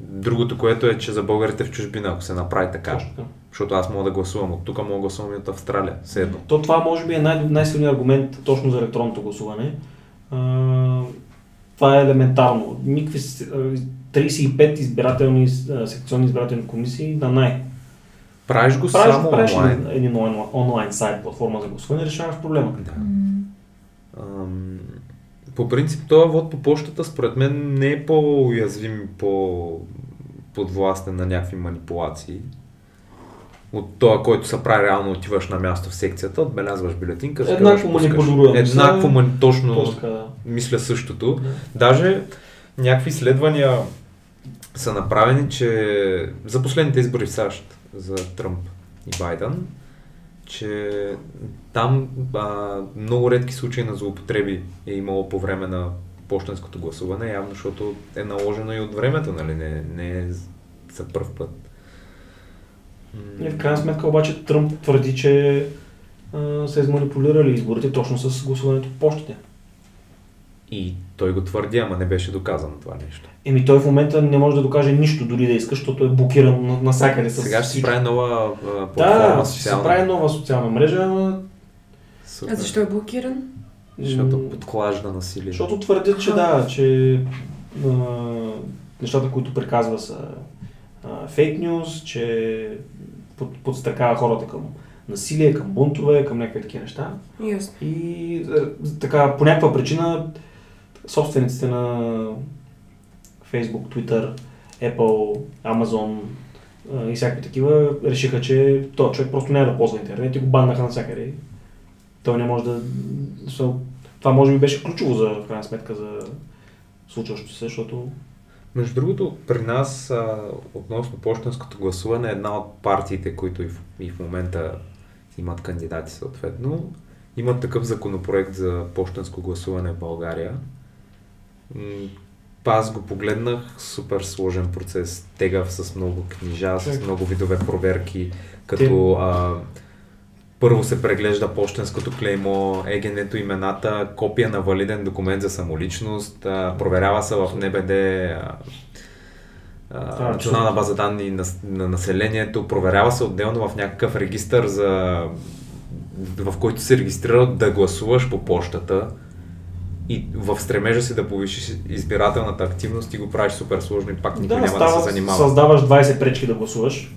S2: Другото, което е, че за българите в чужбина, ако се направи така,
S3: Точно
S2: защото аз мога да гласувам от тук, мога да гласувам и от Австралия, все едно.
S3: То това може би е най- най-силният аргумент точно за електронното гласуване. А, това е елементарно. Никакви с- а, 35 избирателни, секционни избирателни комисии на най.
S2: Правиш го
S3: Правиш,
S2: само
S3: правиш
S2: онлайн.
S3: един, един онлайн, онлайн сайт, платформа за гласуване, решаваш проблема.
S2: Да. По принцип, този вод по почтата, според мен, не е по-уязвим, по подвластен на някакви манипулации. От това, който се прави реално, отиваш на място в секцията, отбелязваш бюлетинка,
S3: Еднакво са.
S2: Еднакво, мани- точно,
S3: така, да.
S2: мисля същото.
S3: Да.
S2: Даже някакви изследвания са направени, че за последните избори в САЩ, за Тръмп и Байден, че там а, много редки случаи на злоупотреби е имало по време на почтенското гласуване, явно защото е наложено и от времето, нали, не, не е за първ път.
S3: И в крайна сметка обаче Тръмп твърди, че а, са изманипулирали изборите точно с гласуването по почтите.
S2: И той го твърди, ама не беше доказано това нещо.
S3: Еми той в момента не може да докаже нищо дори да иска, защото е блокиран на- навсякъде с
S2: Сега ще се
S3: всичко.
S2: прави нова а, платформа
S3: Да, ще се
S2: социална.
S3: прави нова социална мрежа, ама
S2: Супер.
S4: А защо е блокиран?
S2: Защото подклажда насилие.
S3: Защото твърдят, че да, че а, нещата, които приказва са а, фейк нюз, че под, подстрекава хората към насилие, към бунтове, към някакви такива неща.
S4: Ясно.
S3: И е, така, по някаква причина, собствениците на Facebook, Twitter, Apple, Amazon и всякакви такива решиха, че този човек просто няма да ползва интернет и го баннаха навсякъде. Той не може да... Това може би беше ключово за, в крайна сметка, за случващото се, защото
S2: Между другото, при нас а, относно почтенското гласуване, една от партиите, които и в, и в момента имат кандидати съответно, имат такъв законопроект за почтенско гласуване в България. Аз го погледнах, супер сложен процес, тегав с много книжа, с много видове проверки, като а, първо се преглежда почтенското клеймо, егенето, имената, копия на валиден документ за самоличност, а, проверява се в НБД а,
S3: е
S2: национална база данни на, на населението, проверява се отделно в някакъв регистър, за, в който се регистрира да гласуваш по почтата и в стремежа си да повишиш избирателната активност и го правиш супер сложно и пак никой
S3: да,
S2: няма да
S3: става,
S2: се занимава.
S3: създаваш 20 пречки да гласуваш,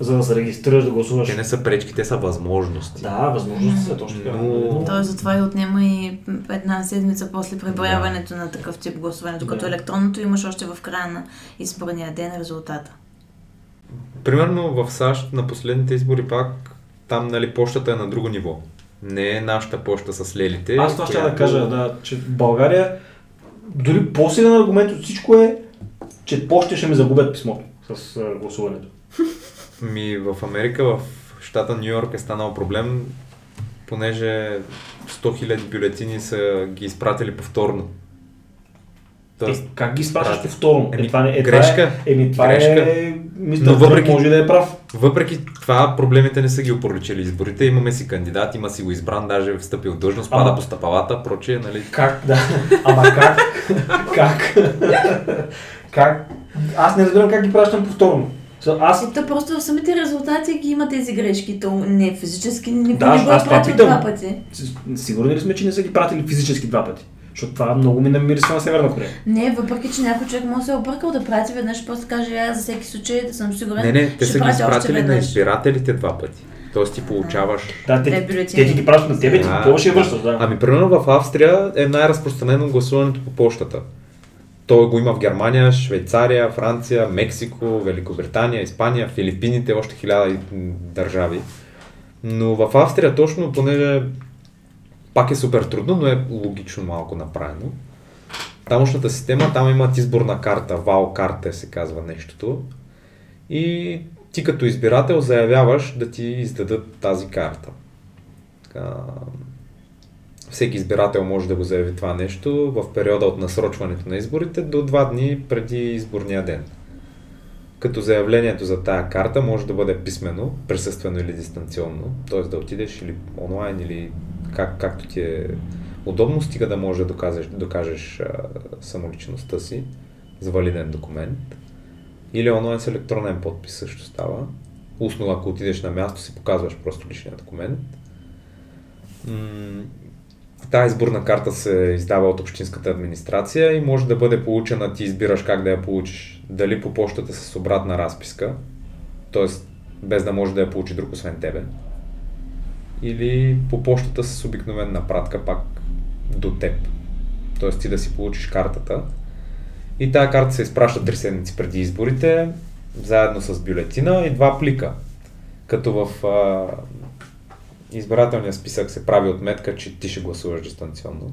S3: за да се регистрираш да гласуваш.
S2: Те не са пречки, те са възможности.
S3: Да, възможности са точно така.
S2: Но-
S1: Той затова и отнема и една седмица после преброяването на такъв тип гласуване, докато
S3: Да.
S1: електронното имаш още в края на изборния ден резултата.
S2: Примерно в САЩ на последните избори пак там нали почтата е на друго ниво. Не е нашата почта с лелите.
S3: Аз това ще да
S2: която-
S3: кажа, да, че в България дори по-силен аргумент от всичко е, че почти ще ми загубят писмото с гласуването.
S2: Ми в Америка, в щата Нью Йорк е станал проблем, понеже 100 000 бюлетини са ги изпратили повторно.
S3: Тоест, е, как ги изпращаш повторно?
S2: Еми,
S3: е, това, не, е,
S2: грешка.
S3: Това е, еми, това
S2: Грешка.
S3: е... Мистер
S2: Но въпреки-
S3: може да е прав.
S2: Въпреки това, проблемите не са ги опоручили изборите. Имаме си кандидат, има си го избран, даже е встъпил в длъжност, пада по стъпалата, прочие, нали?
S3: Как, да. Ама как? как? как? Аз не разбирам как ги пращам повторно. Аз
S1: Ето просто в самите резултати ги има тези грешки. То не физически никой
S3: Да,
S1: не го е пратил два пъти.
S3: сигурни ли сме, че не са ги пратили физически два пъти? Защото това много ми намирисва на Северна Корея.
S1: Не, въпреки че някой човек може да се е объркал да прати веднъж, просто каже, аз за всеки случай да съм сигурен.
S2: Не, не, те
S1: ще
S2: са ги изпратили на избирателите два пъти. Тоест ти получаваш
S3: Да, те,
S1: Те
S3: ти ги пращат на тебе, ти какво ще връщаш, да.
S2: Ами, примерно в Австрия е най-разпространено гласуването по почтата. То го има в Германия, Швейцария, Франция, Мексико, Великобритания, Испания, Филипините, още хиляда държави. Но в Австрия точно, понеже пак е супер трудно, но е логично малко направено. Тамошната система, там имат изборна карта, вал карта се казва нещото. И ти като избирател заявяваш да ти издадат тази карта. Всеки избирател може да го заяви това нещо в периода от насрочването на изборите до два дни преди изборния ден. Като заявлението за тая карта може да бъде писмено, присъствено или дистанционно, т.е. да отидеш или онлайн или как, както ти е удобно, стига да можеш да докажеш, докажеш самоличността си с валиден документ. Или онлайн с електронен подпис също става. Устно, ако отидеш на място, си показваш просто личния документ. М, Тая изборна карта се издава от общинската администрация и може да бъде получена, ти избираш как да я получиш. Дали по почтата с обратна разписка, т.е. без да може да я получи друг освен тебе, или по почтата с обикновена пратка пак до теб. Т.е. ти да си получиш картата. И тая карта се изпраща 3 седмици преди изборите, заедно с бюлетина и два плика. Като в а, избирателния списък се прави отметка, че ти ще гласуваш дистанционно.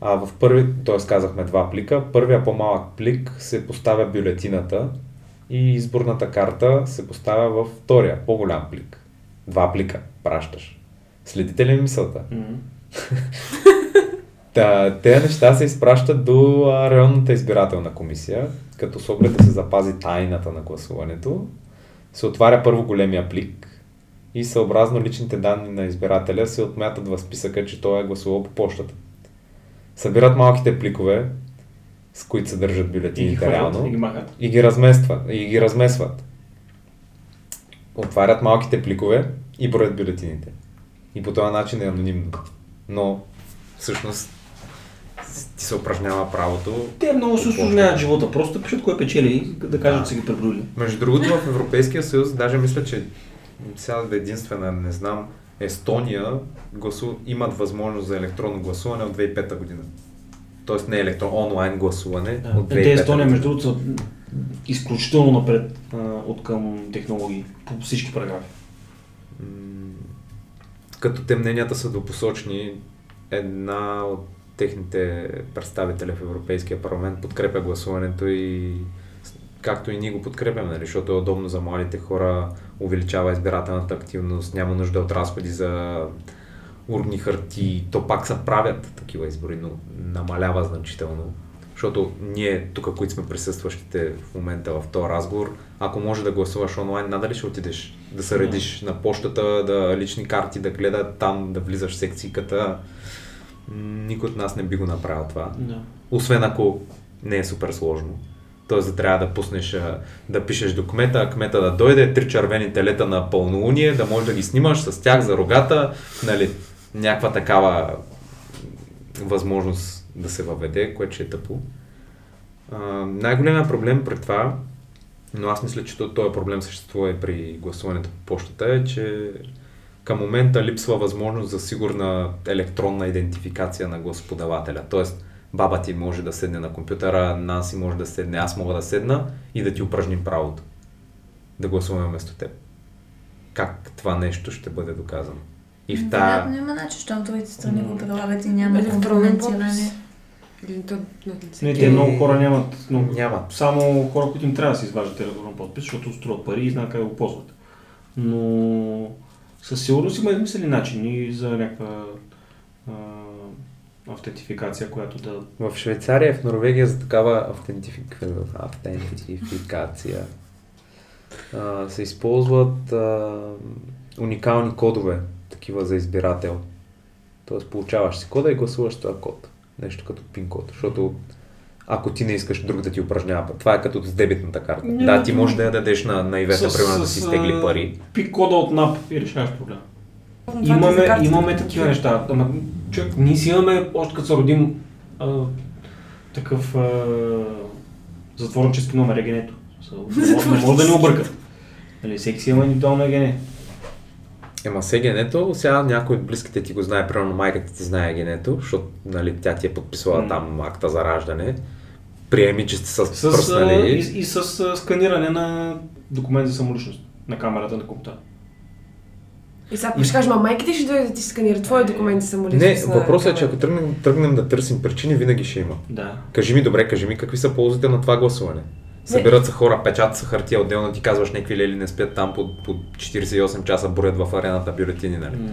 S2: А в първи, т.е. казахме два плика, първия по-малък плик се поставя бюлетината и изборната карта се поставя във втория, по-голям плик. Два плика пращаш. Следите ли мисълта? Та, те неща се изпращат до районната избирателна комисия, като с оглед да се запази тайната на гласуването. Се отваря първо големия плик и съобразно личните данни на избирателя се отмятат в списъка, че той е гласувал по почтата. Събират малките пликове, с които съдържат
S3: И ги
S2: бюлетините реално
S3: и ги махат.
S2: и ги разместват. И ги размесват. Отварят малките пликове и броят бюлетините. И по този начин е анонимно. Но всъщност ти се упражнява правото.
S3: Те много се осложняват живота. Просто пишат кой печели и да кажат, че са ги преброили.
S2: Между другото в Европейския съюз, даже мисля, че сега да е единствена, не знам, Естония гласу... имат възможност за електронно гласуване от 2005 година. Тоест не електрон, онлайн гласуване от 2005
S3: Те Естония, между другото, изключително напред а, от към технологии по всички параграфи.
S2: Като те мненията са допосочни, една от техните представители в Европейския парламент подкрепя гласуването и както и ние го подкрепяме, нали, защото е удобно за младите хора, увеличава избирателната активност, няма нужда от разходи за урни харти, то пак се правят такива избори, но намалява значително. Защото ние, тук, които сме присъстващите в момента в този разговор, ако може да гласуваш онлайн, надали ще отидеш да се редиш на почтата, да лични карти, да гледа там, да влизаш в секцийката. М, Никой от нас не би го направил това.
S3: Да.
S2: Освен ако не е супер сложно. Тоест трябва да пуснеш, да пишеш до кмета, кмета да дойде, три червени телета на пълнолуние, да можеш да ги снимаш с тях за рогата, нали, някаква такава възможност да се въведе, което ще е тъпо. Най-големият проблем при това, но аз мисля, че то- този проблем съществува и при гласуването по почтата, е, че към момента липсва възможност за сигурна електронна идентификация на гласоподавателя. Тоест, баба ти може да седне на компютъра, Наси може да седне, аз мога да седна и да ти упражним правото. Да гласуваме вместо теб. Как това нещо ще бъде доказано? И в тая...
S1: Вероятно има начин, щом другите страни го прилагат и няма
S4: Електронен подпис.
S3: Не, те много хора нямат, но
S2: Няма.
S3: само хора, които им трябва да си изваждат електронен подпис, защото струват пари и знаят как го ползват. Но със сигурност има измислени начини за някаква а, автентификация, която да...
S2: В Швейцария в Норвегия за такава автентифик... автентификация а, се използват а, уникални кодове, такива за избирател. Тоест получаваш си кода и гласуваш това код. Нещо като пин код. Защото ако ти не искаш друг да ти упражнява. Това е като с дебитната карта.
S3: Не,
S2: да, ти можеш да я дадеш на, на Ивета, примерно да си изтегли
S3: а,
S2: пари.
S3: Пик кода от НАП и решаваш проблема. Имаме, имаме такива неща. Ама, човек, ние си имаме, още като се родим, а, такъв а, затворнически номер, егенето. Не може, не може да ни обърка. Нали, всеки си има индивидуално егене.
S2: Ема се генето, сега някой от близките ти го знае, примерно майката ти знае генето, защото нали, тя ти е подписала
S3: М.
S2: там акта за раждане. Приеми, че сте с,
S3: С,
S2: пръснали.
S3: и, и с сканиране на документ за самоличност на камерата на компютъра.
S4: И сега ще кажеш, ма майките ще дойде да ти сканира твои документи самоличност.
S2: Не, въпросът е, че ако тръгнем, тръгнем да търсим причини, винаги ще има.
S3: Да.
S2: Кажи ми, добре, кажи ми какви са ползите на това гласуване. Събират се хора, печатат се хартия, отделно ти казваш някакви лели не спят там по, по 48 часа броят в арената бюлетини, нали?
S3: М.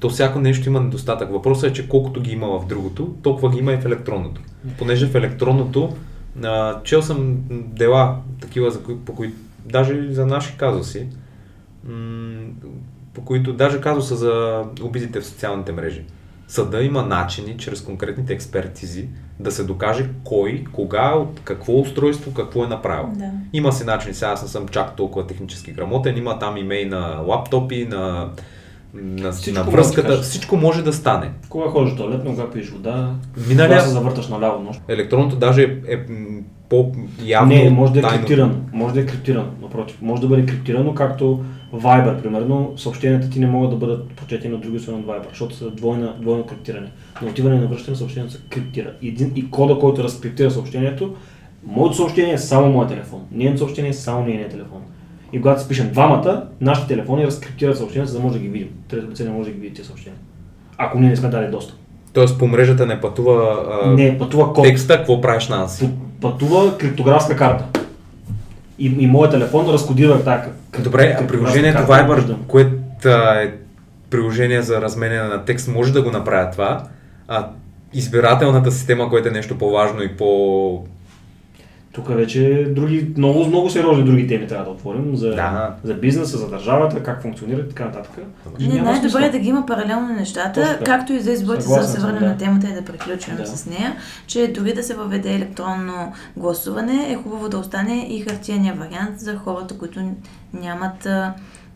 S2: То всяко нещо има недостатък. Въпросът е, че колкото ги има в другото, толкова ги има и в електронното. Понеже в електронното, а, чел съм дела, такива, за кои, по които, даже за наши казуси, м- по които даже казуса за обидите в социалните мрежи. Съда има начини, чрез конкретните експертизи, да се докаже кой, кога, от какво устройство, какво е направил.
S1: Да.
S2: Има си начини, сега аз не съм чак толкова технически грамотен, има там имей на лаптопи, на, на,
S3: Всичко
S2: на
S3: може да
S2: връзката, всичко може да стане.
S3: Кога ходиш в туалет, кога пиеш вода,
S2: Миналия-
S3: кога се завърташ наляво нощ.
S2: Електронното даже е, е по-явно
S3: Не, може да е
S2: тайно.
S3: криптирано. Може да е криптирано, напротив. Може да бъде криптирано, както Viber, примерно. Съобщенията ти не могат да бъдат прочетени от други страна от Viber, защото са двойна, двойно криптиране. На отиване и на връщане съобщението се криптира. И, един, и кода, който разкриптира съобщението, моето съобщение е само моят телефон. Нейното съобщение е само нейният телефон. И когато се пишем двамата, нашите телефони разкриптират съобщенията, за да може да ги видим. Трето лице не може да ги види тези съобщения. Ако ние не сме дали достъп.
S2: Тоест по мрежата не пътува а,
S3: Не, пътува код.
S2: текста, какво правиш на Анси.
S3: пътува криптографска карта. И, и моят телефон разкодира криптографска
S2: Добре,
S3: карта,
S2: приложението. Viber, което е приложение за разменяне на текст, може да го направи това, а избирателната система, което е нещо по-важно и по...
S3: Тук вече други, много, много сериозни други теми трябва да отворим за,
S2: Да.
S3: за бизнеса, за държавата, как функционира и така нататък.
S1: Не, най-добре е да ги има паралелно нещата,
S3: Точно
S1: както и за изборите, за да се върнем
S3: да.
S1: на темата и да приключим
S3: Да.
S1: с нея, че дори да се въведе електронно гласуване, е хубаво да остане и хартияния вариант за хората, които нямат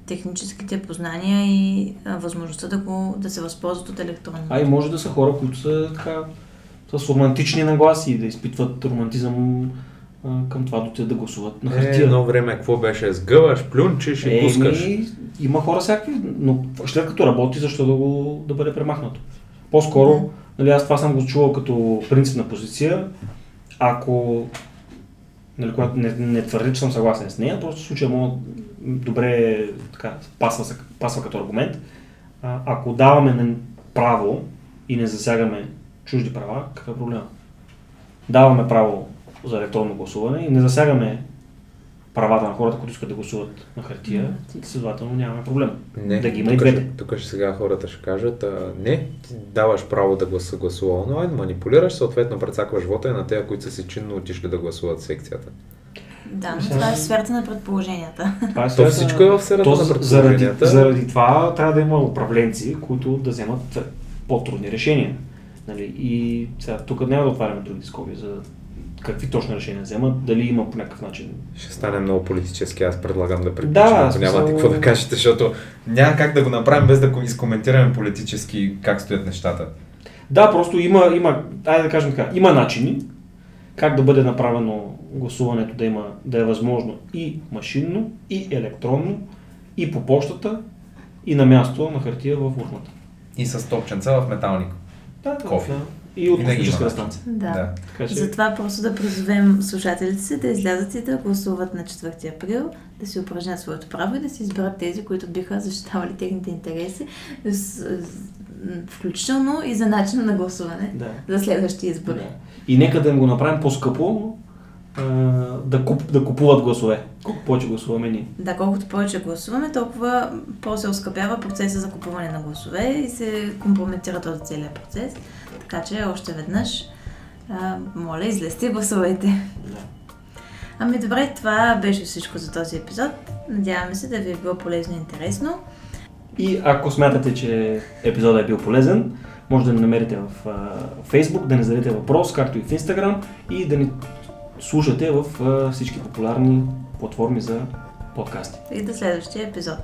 S1: техническите познания и а, възможността да, го, да се възползват от електронно.
S3: А и може да са хора, които са така с романтични нагласи и да изпитват романтизъм към това да да гласуват на
S2: Е,
S3: хартия.
S2: едно време какво беше? Сгъваш, плюнчиш и пускаш.
S3: Еми, има хора всякакви, но след като работи, защо да, го, да бъде премахнато? По-скоро, нали, аз това съм го чувал като принципна позиция, ако, нали, когато не, не твърдя, че съм съгласен с нея, просто в случая мога добре така, пасва, пасва като аргумент. А, ако даваме право и не засягаме чужди права, какъв е проблема? Даваме право за електронно гласуване и не засягаме правата на хората, които искат да гласуват на хартия, следователно нямаме проблем.
S2: Не,
S3: да ги има и двете.
S2: тук ще сега хората ще кажат, а, не, ти даваш право да гласа гласува онлайн, манипулираш, съответно прецакваш вота и на тези, които са си чинно отишли да гласуват в секцията.
S1: Да, но това е в сферата на предположенията.
S3: Това е
S2: То
S3: сферата-
S2: всичко е в сферата
S3: То
S2: на
S3: заради,
S2: предположенията.
S3: заради това трябва да има управленци, които да вземат по-трудни решения. Нали? И сега тук няма да отваряме други скоби за какви точно решения вземат, дали има по някакъв начин.
S2: Ще стане много политически, аз предлагам да приключим,
S3: Да,
S2: ако
S3: смисъл-
S2: нямате какво да кажете, защото няма как да го направим без да изкоментираме политически как стоят нещата.
S3: Да, просто има, има, айде да кажем така, има начини как да бъде направено гласуването да, има, да е възможно и машинно, и електронно, и по почтата, и на място на хартия в урната.
S2: И с топченца в металник.
S3: Да,
S2: Кофе.
S3: Да. И от космическата станция.
S1: Да.
S2: Да.
S3: Така че,
S1: Затова просто да призовем слушателите си да излязат и да гласуват на 4 април, да си упражнят своето право и да си изберат тези, които биха защитавали техните интереси, включително и за начина на гласуване
S3: да.
S1: за следващи избори.
S3: Да. И нека да им го направим по-скъпо, да, куп, да купуват гласове. Колко повече гласуваме ние.
S1: Да, колкото повече гласуваме, толкова по-се оскъпява процеса за купуване на гласове и се компрометира този целият процес. Така че още веднъж, а, моля, излезте гласувайте.
S3: Да.
S1: Ами добре, това беше всичко за този епизод. Надяваме се да ви е било полезно и интересно.
S3: И ако смятате, че епизодът е бил полезен, може да ни намерите в а, Facebook, да ни зададете въпрос, както и в Instagram и да ни слушате в а, всички популярни платформи за подкасти.
S1: И до следващия епизод.